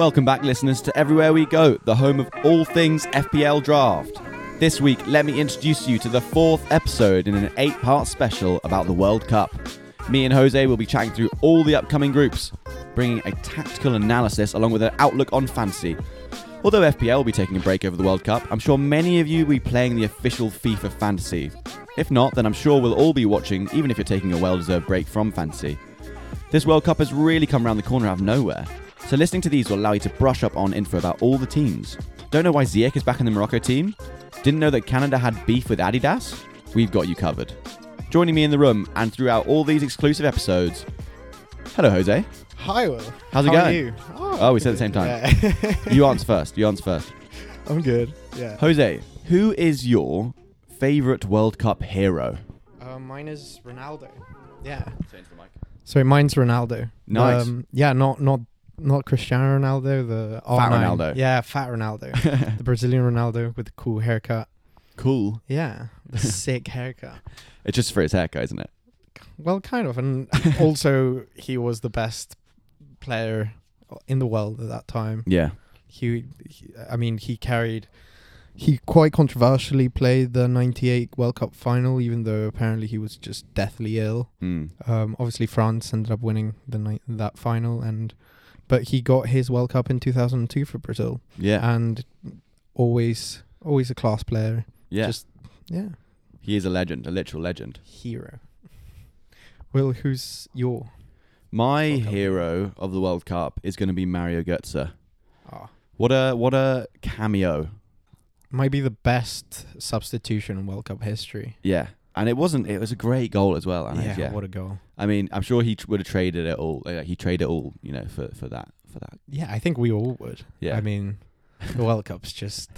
Welcome back, listeners, to Everywhere We Go, the home of all things FPL Draft. This week, let me introduce you to the fourth episode in an eight part special about the World Cup. Me and Jose will be chatting through all the upcoming groups, bringing a tactical analysis along with an outlook on fantasy. Although FPL will be taking a break over the World Cup, I'm sure many of you will be playing the official FIFA fantasy. If not, then I'm sure we'll all be watching, even if you're taking a well deserved break from fantasy. This World Cup has really come around the corner out of nowhere, so listening to these will allow you to brush up on info about all the teams. Don't know why Ziyech is back in the Morocco team? Didn't know that Canada had beef with Adidas? We've got you covered. Joining me in the room and throughout all these exclusive episodes, hello Jose. Hi, Will. How's it How are going? you? Oh, we said at the same time. Yeah. You answer first. You answer first. I'm good. Yeah. Jose, who is your favourite World Cup hero? Uh, mine is Ronaldo. Yeah. Sorry, mine's Ronaldo. Nice. Um, yeah, not not not Cristiano Ronaldo, the Fat R9. Ronaldo. Yeah, fat Ronaldo, the Brazilian Ronaldo with the cool haircut. cool. Yeah, the sick haircut. It's just for his haircut, isn't it? Well, kind of, and also he was the best player in the world at that time. Yeah. he, he I mean he carried he quite controversially played the 98 World Cup final even though apparently he was just deathly ill Mm. um obviously France ended up winning the night that final and but he got his World Cup in 2002 for Brazil Yeah. and always always a class player yeah. just yeah he is a legend, a literal legend. hero Will who's your My hero of the World Cup is going to be Mario Götze. ah What a what a cameo. might be the best substitution in World Cup history Yeah. And it wasn't. It was a great goal as well. Yeah, yeah. what a goal I mean, I'm sure he tr- would have traded it all. Like, he traded it all, you know, for, for that for that. Yeah, I think we all would. Yeah. I mean, the World Cup's just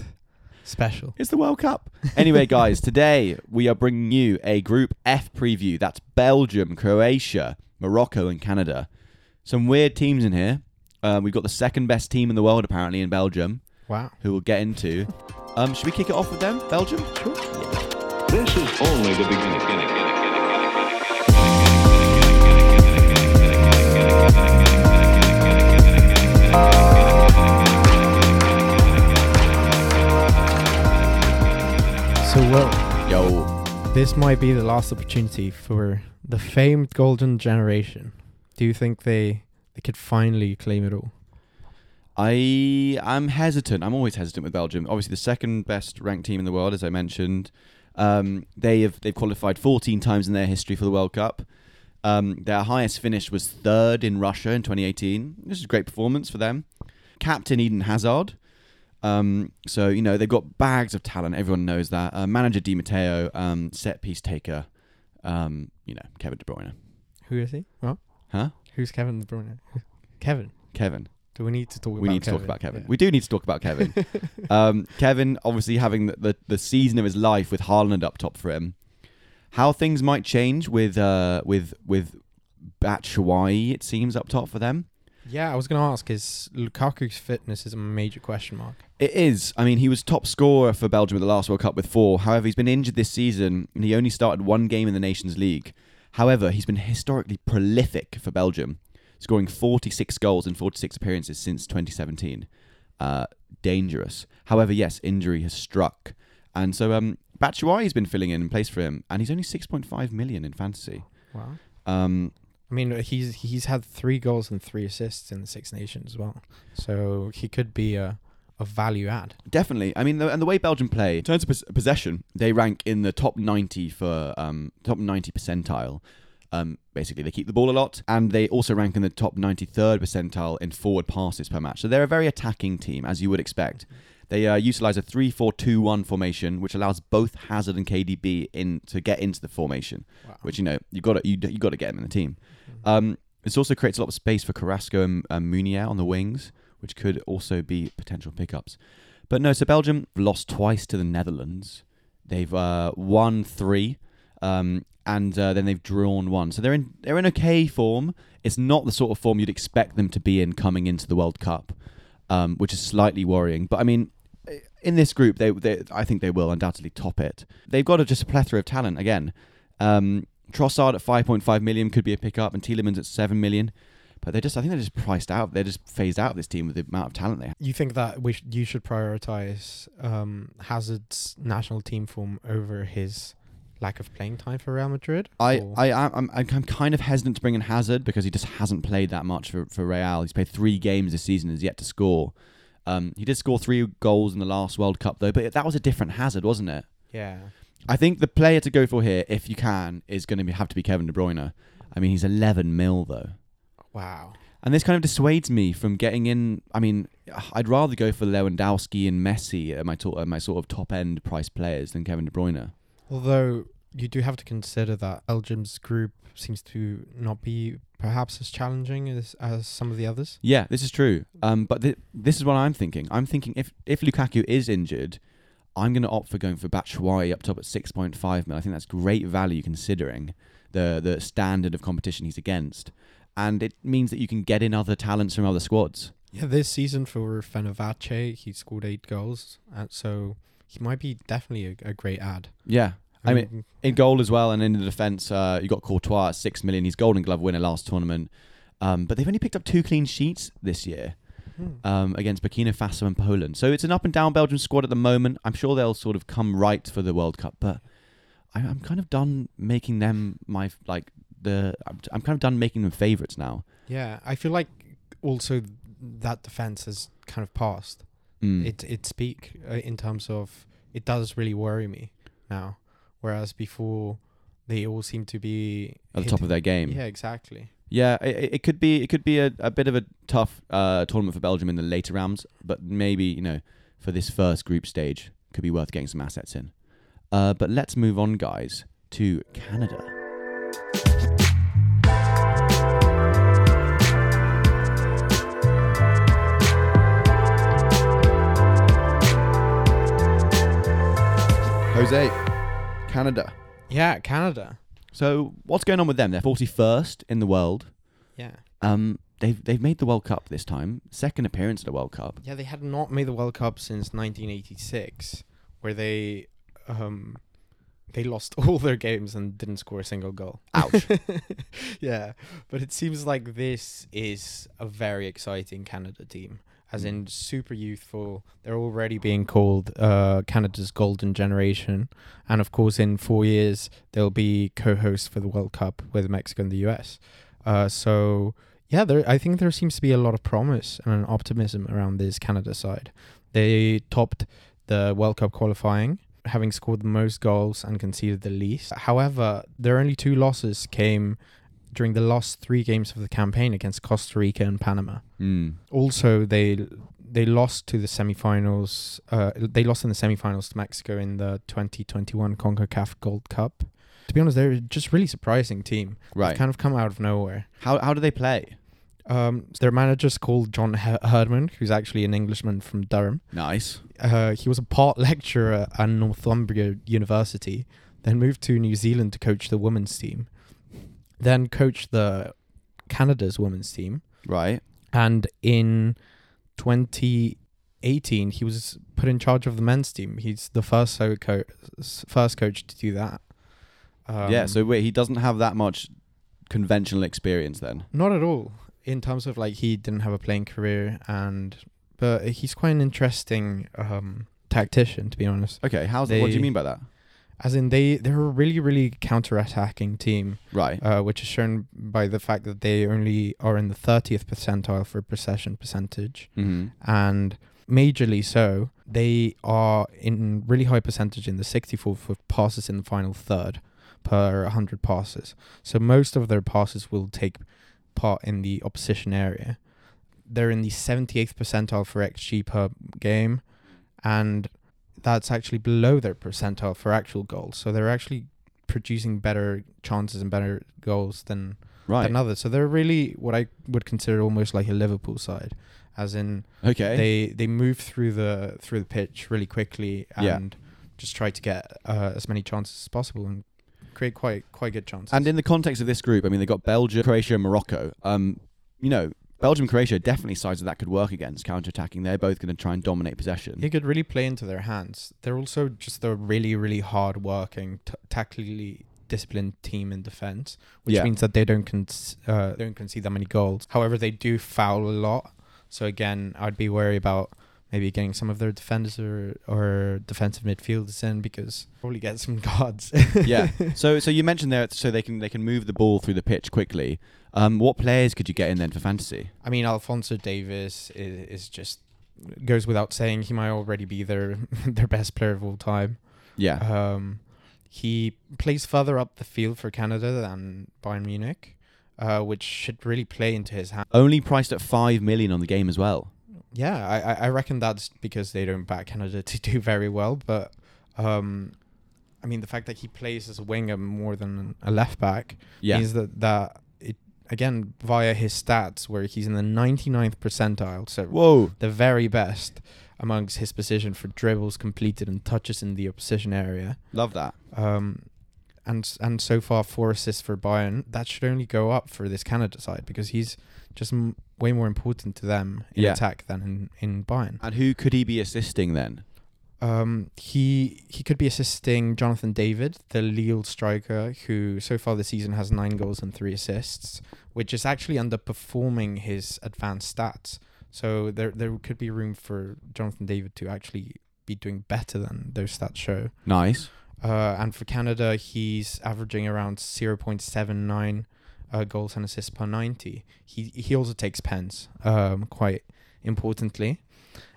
special. It's the World Cup. Anyway, guys, today we are bringing you a Group F preview. That's Belgium, Croatia, Morocco, and Canada. Some weird teams in here. Uh, we've got the second best team in the world, apparently, in Belgium, Wow. who we'll get into. Um, should we kick it off with them, Belgium? Sure. This is only the beginning. So, well, Yo, this might be the last opportunity for the famed golden generation. Do you think they they could finally claim it all? I I'm hesitant. I'm always hesitant with Belgium. Obviously, the second best ranked team in the world, as I mentioned. Um, they have they've qualified 14 times in their history for the World Cup. Um, their highest finish was third in Russia in 2018. This is a great performance for them. Captain Eden Hazard. Um, so you know they've got bags of talent. Everyone knows that. Uh, manager Di Matteo, um, set piece taker. Um, you know Kevin De Bruyne. Who is he? What? Huh? Who's Kevin De Bruyne? Kevin. Kevin. Do we need to talk we about need to Kevin? talk about Kevin. Yeah. We do need to talk about Kevin. um, Kevin, obviously having the, the, the season of his life with Haaland up top for him. How things might change with uh, with with Batshuayi, it seems up top for them. yeah, I was going to ask, is Lukaku's fitness is a major question mark? It is. I mean, he was top scorer for Belgium at the last World Cup with four. However, he's been injured this season and he only started one game in the Nations League. However, he's been historically prolific for Belgium, scoring 46 goals in 46 appearances since 2017. Uh, dangerous. However, yes, injury has struck. And so um, Batshuayi's been filling in in place for him, and he's only 6.5 million in fantasy. Wow. Um, I mean, he's he's had three goals and three assists in the Six Nations as well, so he could be a, a value add. Definitely. I mean, the, and the way Belgium play, in terms of pos- possession, they rank in the top 90 for um, top 90 percentile. Um, basically, they keep the ball a lot, and they also rank in the top 93rd percentile in forward passes per match. So they're a very attacking team, as you would expect. They uh, utilize a 3-4-2-1 formation, which allows both Hazard and KDB in to get into the formation. Wow. Which you know you got to you, you got to get them in the team. Um, this also creates a lot of space for Carrasco and um, Meunier on the wings, which could also be potential pickups. But no, so Belgium lost twice to the Netherlands. They've uh, won three, um, and uh, then they've drawn one. So they're in they're in okay form. It's not the sort of form you'd expect them to be in coming into the World Cup, um, which is slightly worrying. But I mean, in this group, they, they I think they will undoubtedly top it. They've got a, just a plethora of talent again. Um, Trossard at 5.5 million could be a pickup, and Tielemans at 7 million. But they're just, I think they're just priced out. They're just phased out of this team with the amount of talent they have. You think that we sh- you should prioritize um, Hazard's national team form over his lack of playing time for Real Madrid? I, Or- I, I'm, I'm, I'm kind of hesitant to bring in Hazard because he just hasn't played that much for, for Real. He's played three games this season, and has yet to score. Um, he did score three goals in the last World Cup though, but that was a different Hazard, wasn't it? yeah. I think the player to go for here, if you can, is going to have to be Kevin De Bruyne. I mean, he's 11 mil though. Wow. And this kind of dissuades me from getting in. I mean, I'd rather go for Lewandowski and Messi at my, to- at my sort of top end price players than Kevin De Bruyne. Although you do have to consider that Belgium's group seems to not be perhaps as challenging as, as some of the others. Yeah, this is true. Um, but th- this is what I'm thinking. I'm thinking if if Lukaku is injured, I'm going to opt for going for Batshuayi up top at 6.5 mil. I think that's great value considering the the standard of competition he's against, and it means that you can get in other talents from other squads. Yeah, this season for Fenerbahce, he scored eight goals, and so he might be definitely a, a great add. Yeah. I mean, in goal as well, and in the defence, uh, you got Courtois at six million. He's Golden Glove winner last tournament, um, but they've only picked up two clean sheets this year. Hmm. um, against Burkina Faso and Poland. So it's an up and down Belgium squad at the moment. I'm sure they'll sort of come right for the World Cup, but I, I'm kind of done making them my like the. I'm, I'm kind of done making them favourites now. yeah, I feel like also that defense has kind of passed Mm. it its peak uh, in terms of it does really worry me now, whereas before they all seem to be at the top of their game. Yeah, exactly. Yeah, it, it could be it could be a, a bit of a tough uh, tournament for Belgium in the later rounds, but maybe you know for this first group stage could be worth getting some assets in. Uh, but let's move on, guys, to Canada. Jose, Canada. Yeah, Canada. So what's going on with them? They're 41st in the world. Yeah. Um, they've they've made the World Cup this time, second appearance at the World Cup. Yeah, they had not made the World Cup since 1986, where they um they lost all their games and didn't score a single goal. Ouch. yeah, but it seems like this is a very exciting Canada team, as in super youthful. They're already being called uh, Canada's golden generation, and of course, in four years they'll be co-hosts for the World Cup with Mexico and the US. Uh, so yeah, there. I think there seems to be a lot of promise and an optimism around this Canada side. They topped the World Cup qualifying, having scored the most goals and conceded the least. However, their only two losses came during the last three games of the campaign against Costa Rica and Panama. Mm. Also, they they lost to the semifinals. Uh, they lost in the semifinals to Mexico in the 2021 Concacaf Gold Cup. To be honest, they're just really surprising team. Right. They've kind of come out of nowhere. How how do they play? Um, their manager's called John Her- Herdman, who's actually an Englishman from Durham. Nice. Uh, he was a part lecturer at Northumbria University, then moved to New Zealand to coach the women's team, then coached the Canada's women's team, Right. and in 2018 he was put in charge of the men's team. He's the first so co- first coach to do that. Um, yeah. So wait, he doesn't have that much conventional experience then. Not at all. In terms of like he didn't have a playing career and but he's quite an interesting um tactician to be honest. Okay. How's what do you mean by that? As in they they're a really really counter-attacking team Right. uh, which is shown by the fact that they only are in the 30th percentile for possession percentage mm-hmm. and majorly so they are in really high percentage in the 64th for passes in the final third per 100 passes so most of their passes will take part in the opposition area they're in the 78th percentile for xg per game and that's actually below their percentile for actual goals so they're actually producing better chances and better goals than Right. than others so they're really what i would consider almost like a liverpool side as in okay. they they move through the through the pitch really quickly Yeah. and just try to get uh, as many chances as possible and create quite quite good chances. and in the context of this group, I mean, they got Belgium, Croatia, and Morocco. Um, you know, Belgium, Croatia, definitely sides that that could work against counter-attacking. They're both going to try and dominate possession. it could really play into their hands. They're also just a really really hard working, t- tactically disciplined team in defense, which Yeah. means that they don't con- uh, don't concede that many goals. However, they do foul a lot. So again, I'd be worried about maybe getting some of their defenders or, or defensive midfielders in because probably get some guards. yeah. So so you mentioned there, so they can they can move the ball through the pitch quickly. Um, what players could you get in then for fantasy? I mean, Alphonso Davies is, is just goes without saying. He might already be their their best player of all time. Yeah. Um, he plays further up the field for Canada than Bayern Munich, uh, which should really play into his hand. Only priced at five million on the game as well. Yeah, I, I- reckon that's because they don't back Canada to do very well. But um, I mean, the fact that he plays as a winger more than a left back Yeah. means that that it again via his stats where he's in the 99th percentile, so Whoa. the very best amongst his position for dribbles completed and touches in the opposition area. Love that. Um, and and so far four assists for Bayern. That should only go up for this Canada side because he's just m- way more important to them in Yeah. attack than in in Bayern. And who could he be assisting then? Um, he he could be assisting Jonathan David, the Lille striker, who so far this season has nine goals and three assists, which is actually underperforming his advanced stats. So there there could be room for Jonathan David to actually be doing better than those stats show. Nice. Uh, and for Canada, he's averaging around 0.79 uh, goals and assists per 90. He he also takes pens, um, quite importantly,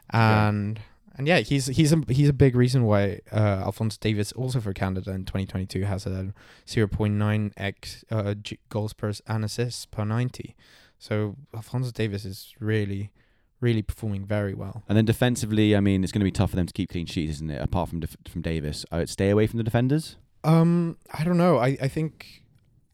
and and yeah, he's he's a he's a big reason why uh, Alphonso Davies also for Canada in 2022 has a 0.9x uh, G- goals per and assists per 90. So Alphonso Davies is really really performing very well. And then defensively, I mean, it's going to be tough for them to keep clean sheets, isn't it? Apart from def- from Davies, I would stay away from the defenders. Um, I don't know. I, I think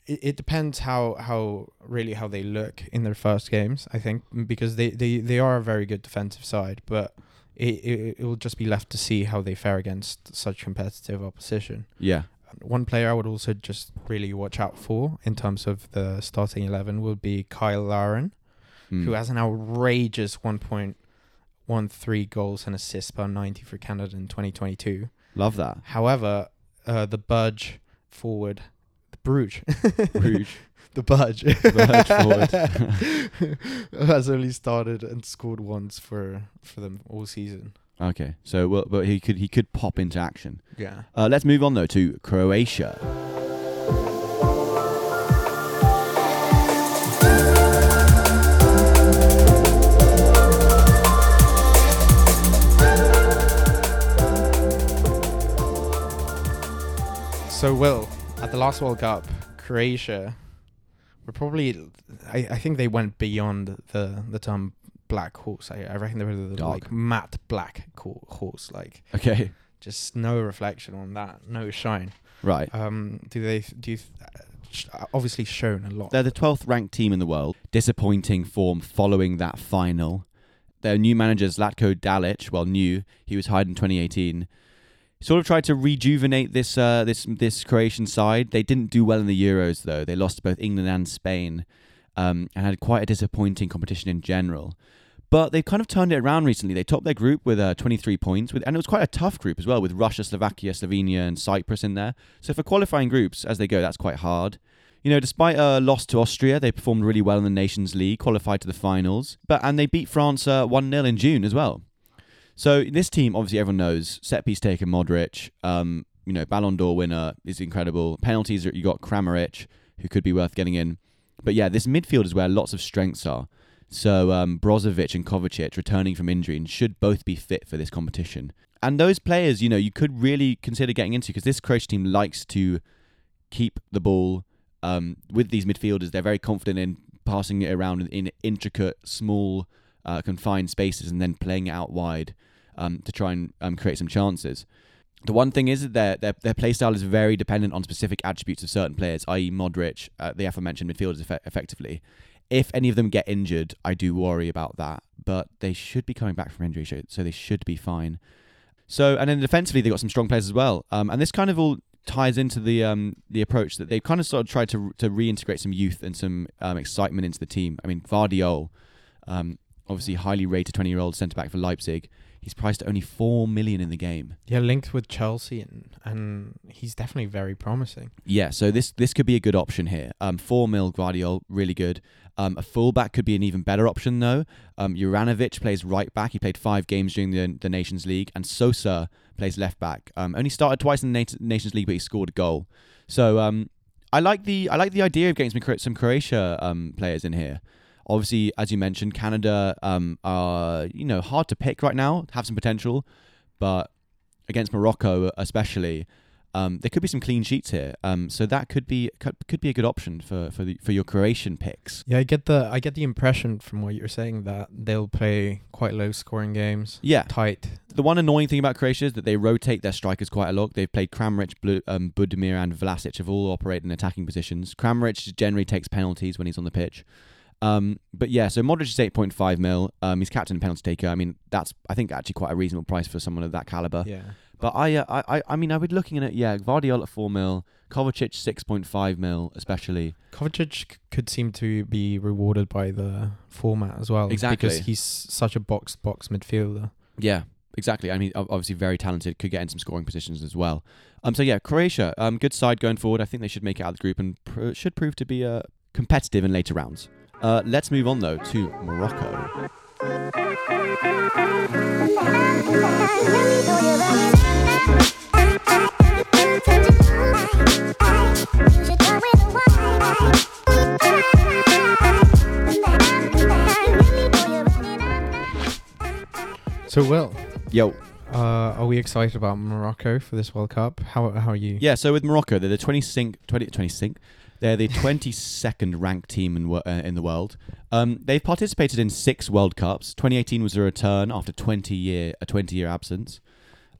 it, it depends how how really how they look in their first games. I think because they, they, they are a very good defensive side, but it, it it will just be left to see how they fare against such competitive opposition. Yeah. One player I would also just really watch out for in terms of the starting eleven will be Cyle Larin, Mm. who has an outrageous one point one three goals and assists per ninety for Canada in twenty twenty two. Love that. However, uh, the budge forward, Bruges, Bruges. the budge, The Budge forward. has only started and scored once for for them all season. Okay. So, well, but he could he could pop into action. Yeah. Uh, let's move on though to Croatia. So, Will, at the last World Cup, Croatia were probably, I, I think they went beyond the, the term black horse. I, I reckon they were the Dark. like matte black co- horse, like Okay. just no reflection on that, no shine. Right. Um, do they, do you, obviously shown a lot. They're the 12th ranked team in the world. Disappointing form following that final. Their new manager, Zlatko Dalic, well, new, he was hired in 2018. Sort of tried to rejuvenate this uh, this this Croatian side. They didn't do well in the Euros though. They lost both England and Spain, um, and had quite a disappointing competition in general. But they've kind of turned it around recently. They topped their group with uh, 23 points, with, and it was quite a tough group as well, with Russia, Slovakia, Slovenia, and Cyprus in there. So for qualifying groups as they go, that's quite hard. You know, despite a loss to Austria, they performed really well in the Nations League, qualified to the finals, but and they beat France uh, one 0 in June as well. So this team, obviously, everyone knows set piece taker Modric. Um, you know, Ballon d'Or winner is incredible. Penalties, you got Kramaric, who could be worth getting in. But yeah, this midfield is where lots of strengths are. So um, Brozovic and Kovacic returning from injury and should both be fit for this competition. And those players, you know, you could really consider getting into because this Croatia team likes to keep the ball um, with these midfielders. They're very confident in passing it around in, in intricate, small, uh, confined spaces and then playing out wide um, to try and um, create some chances. The one thing is that their, their their play style is very dependent on specific attributes of certain players, i.e., Modric, uh, the aforementioned midfielders, effe- effectively. If any of them get injured, I do worry about that, but they should be coming back from injury, so- they should be fine. So, and then defensively, they got some strong players as well, um, and this kind of all ties into the um, the approach that they've kind of sort of tried to to reintegrate some youth and some um, excitement into the team. I mean, Gvardiol, um, obviously highly rated twenty year old centre back for Leipzig. He's priced at only four million in the game. Yeah, linked with Chelsea, and and he's definitely very promising. Yeah, so this this could be a good option here. Um, four mil Gvardiol, really good. Um, a fullback could be an even better option though. Um, Juranovic plays right back. He played five games during the the Nations League, and Sosa plays left back. Um, only started twice in the Nat- Nations League, but he scored a goal. So um, I like the I like the idea of getting some some Croatia um players in here. Obviously, as you mentioned, Canada um are you know hard to pick right now. Have some potential, but against Morocco especially. Um, there could be some clean sheets here, um, so that could be could, could be a good option for for the, for your Croatian picks. Yeah, I get the I get the impression from what you're saying that they'll play quite low scoring games, Yeah, tight. the one annoying thing about Croatia is that they rotate their strikers quite a lot. They've played Kramaric, Blu- um, Budimir, and Vlasic have all operated in attacking positions. Kramaric generally takes penalties when he's on the pitch. Um, but yeah, so Modric is eight point five mil. Um, he's captain and penalty taker. I mean, that's I think actually quite a reasonable price for someone of that caliber. Yeah, But I, uh, I, I, mean, I would looking at it. Yeah, Gvardiol at four mil, Kovacic six point five mil, especially. Kovacic c- could seem to be rewarded by the format as well. Exactly. because he's such a box box midfielder. Yeah, exactly. I mean, obviously very talented. Could get in some scoring positions as well. Um, so yeah, Croatia, um, good side going forward. I think they should make it out of the group and pr- should prove to be uh, competitive in later rounds. Uh, let's move on though to Morocco. So, Will, Yo, uh, are we excited about Morocco for this World Cup? How how are you? yeah. So with Morocco, they're the 20 20, 20 They're the 22nd ranked team in uh, in the world. Um, they've participated in six World Cups. 2018 was a return after 20 year a 20 year absence.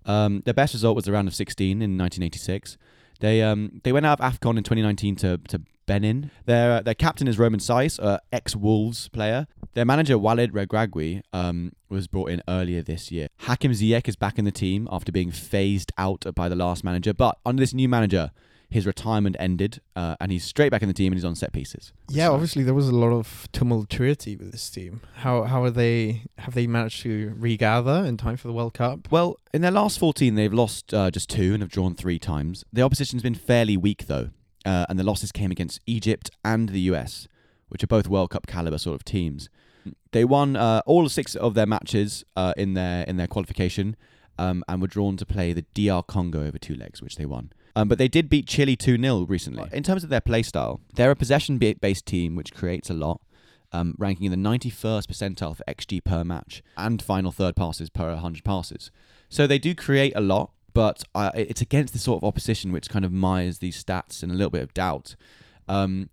Um, their best result was a round of 16 in 1986. They um, they went out of Afcon in 2019 to to Benin. Their their captain is Romain Saïss, uh, ex Wolves player. Their manager Walid Regragui um, was brought in earlier this year. Hakim Ziyech is back in the team after being phased out by the last manager, but under this new manager, his retirement ended, uh, and he's straight back in the team and he's on set pieces. Yeah, So- obviously there was a lot of tumultuarity with this team. How how are they? Have they managed to regather in time for the World Cup? Well, in their last 14, they've lost uh, just two and have drawn three times. The opposition's been fairly weak, though, uh, and the losses came against Egypt and the US, which are both World Cup caliber sort of teams. They won uh, all six of their matches uh, in their in their qualification, um, and were drawn to play the DR Congo over two legs, which they won. Um, but they did beat Chile 2 0 recently. In terms of their play style, they're a possession based team which creates a lot, um, ranking in the 91st percentile for XG per match and final third passes per 100 passes. So they do create a lot, but uh, it's against the sort of opposition which kind of mires these stats in a little bit of doubt. Um,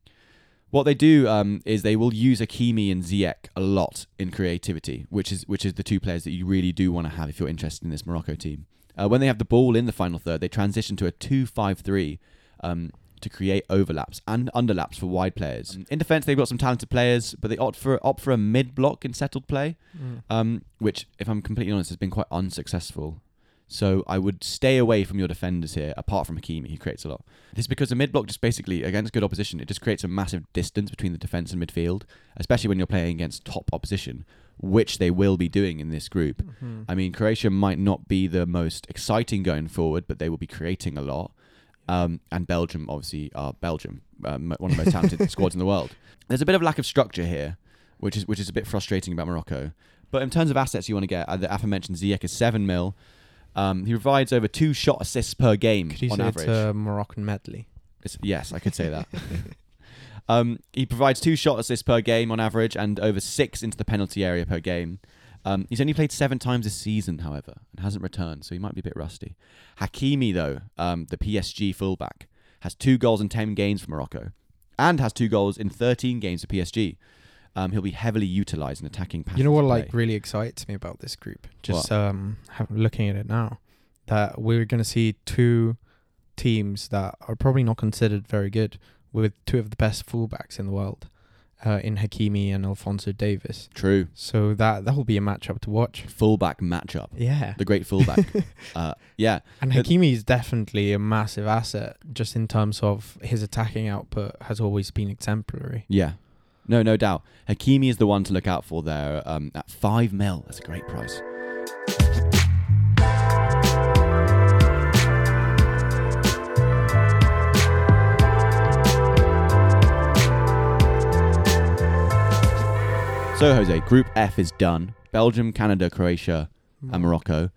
what they do um, is they will use Hakimi and Ziyech a lot in creativity, which is which is the two players that you really do want to have if you're interested in this Morocco team. Uh, when they have the ball in the final third, they transition to a 2-5-3 um, to create overlaps and underlaps for wide players. In defence, they've got some talented players, but they opt for opt for a mid block in settled play, um, which, if I'm completely honest, has been quite unsuccessful. So I would stay away from your defenders here, apart from Hakimi, who creates a lot. This is because the mid block just basically against good opposition, it just creates a massive distance between the defense and midfield, especially when you're playing against top opposition, which they will be doing in this group. Mm-hmm. I mean, Croatia might not be the most exciting going forward, but they will be creating a lot. Um, and Belgium, obviously, are Belgium, um, one of the most talented squads in the world. There's a bit of lack of structure here, which is which is a bit frustrating about Morocco. But in terms of assets you want to get, uh, the aforementioned Ziyech is seven mil. Um, he provides over two shot assists per game Could you on say average. it's a Moroccan medley? It's- yes, I could say that. um, he provides two shot assists per game on average and over six into the penalty area per game. Um, he's only played seven times this season, however, and hasn't returned, so he might be a bit rusty. Hakimi, though, um, the PSG fullback, has two goals in 10 games for Morocco and has two goals in 13 games for PSG. Um, he'll be heavily utilised in attacking passes. You know what, like, really excites me about this group? Just um, looking at it now, that we're going to see two teams that are probably not considered very good, with two of the best fullbacks in the world, uh, in Hakimi and Alphonso Davies. True. So that that will be a matchup to watch. Fullback matchup. Yeah, The great fullback. uh, yeah, and Hakimi is definitely a massive asset, just in terms of his attacking output has always been exemplary. Yeah. No, no doubt. Hakimi is the one to look out for there um, at 5 mil. That's a great price. So, Jose, Group F is done. Belgium, Canada, Croatia, and Morocco.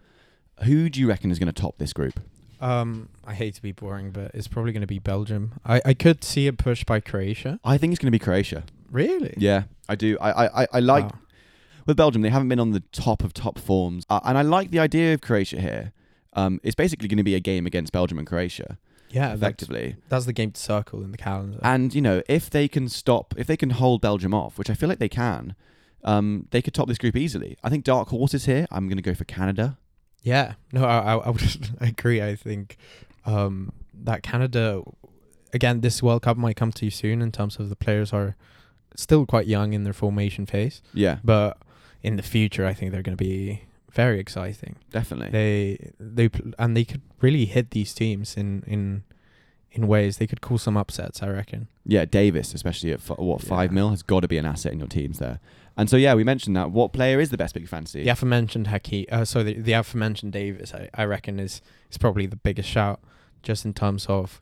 Who do you reckon is going to top this group? Um, I hate to be boring, but it's probably going to be Belgium. I, I could see a push by Croatia. I think it's going to be Croatia. Really? Yeah, I do. I I, I, I like Wow. with Belgium. They haven't been on the top of top forms, uh, and I like the idea of Croatia here. Um, it's basically going to be a game against Belgium and Croatia, Yeah, that's, effectively. that's the game to circle in the calendar. And you know, if they can stop, if they can hold Belgium off, which I feel like they can, um, they could top this group easily. I think dark horses here. I'm going to go for Canada. Yeah, no, I, I, I would agree. I think um, that Canada, again, this World Cup might come too soon in terms of the players are still quite young in their formation phase, Yeah, but in the future, I think they're going to be very exciting. definitely. They they pl- and they could really hit these teams in in in ways they could call some upsets. I reckon. Yeah, Davies, especially at f- what five Yeah. mil, has got to be an asset in your teams there. And so yeah, we mentioned that. What player is the best big fantasy? The aforementioned Haki, uh, so the, the aforementioned Davies, I, I reckon is is probably the biggest shout, just in terms of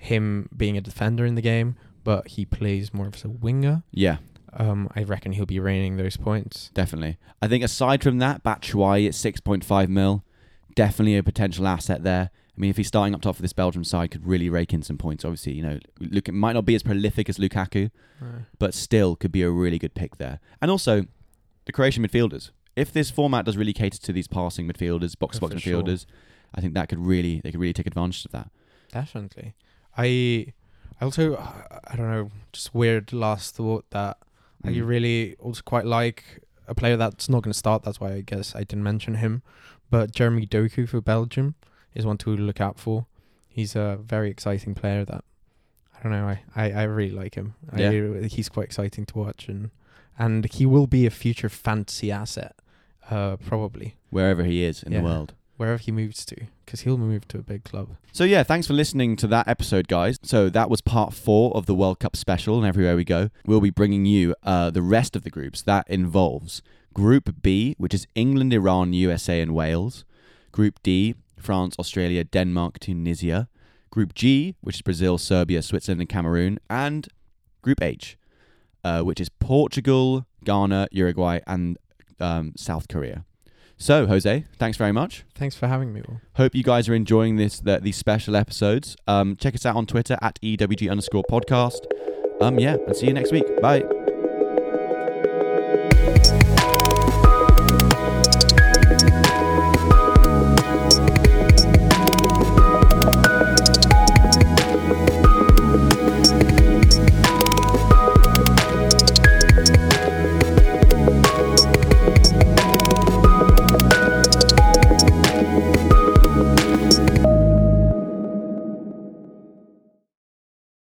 him being a defender in the game, but he plays more of a winger. yeah, Um, I reckon he'll be raining those points. definitely. I think aside from that, Batshuayi at six point five mil, definitely a potential asset there. I mean, if he's starting up top for this Belgium side, could really rake in some points. Obviously, you know, look, it might not be as prolific as Lukaku, but still could be a really good pick there. And also, the Croatian midfielders. If this format does really cater to these passing midfielders, box to box For sure. midfielders, I think that could really they could really take advantage of that. Definitely. I I also I don't know, just weird last thought that I Mm. really also quite like a player that's not going to start. That's why I guess I didn't mention him. But Jeremy Doku for Belgium is one to look out for. He's a very exciting player that I don't know. I, I, I really like him. I, he's quite exciting to watch and and he will be a future fantasy asset, uh, probably wherever he is in Yeah. the world. Wherever he moves to, because he'll move to a big club. So yeah, thanks for listening to that episode, guys. So that was part four of the World Cup special, and everywhere we go, we'll be bringing you uh, the rest of the groups. That involves Group B, which is England, Iran, USA, and Wales. Group D, France, Australia, Denmark, Tunisia. Group G, which is Brazil, Serbia, Switzerland, and Cameroon, and Group H, uh, which is Portugal, Ghana, Uruguay, and um, South Korea. So, Jose, thanks very much. Thanks for having me. Will. Hope you guys are enjoying this the, these special episodes. Um, check us out on Twitter at EWG underscore podcast. Um, yeah, and see you next week. Bye.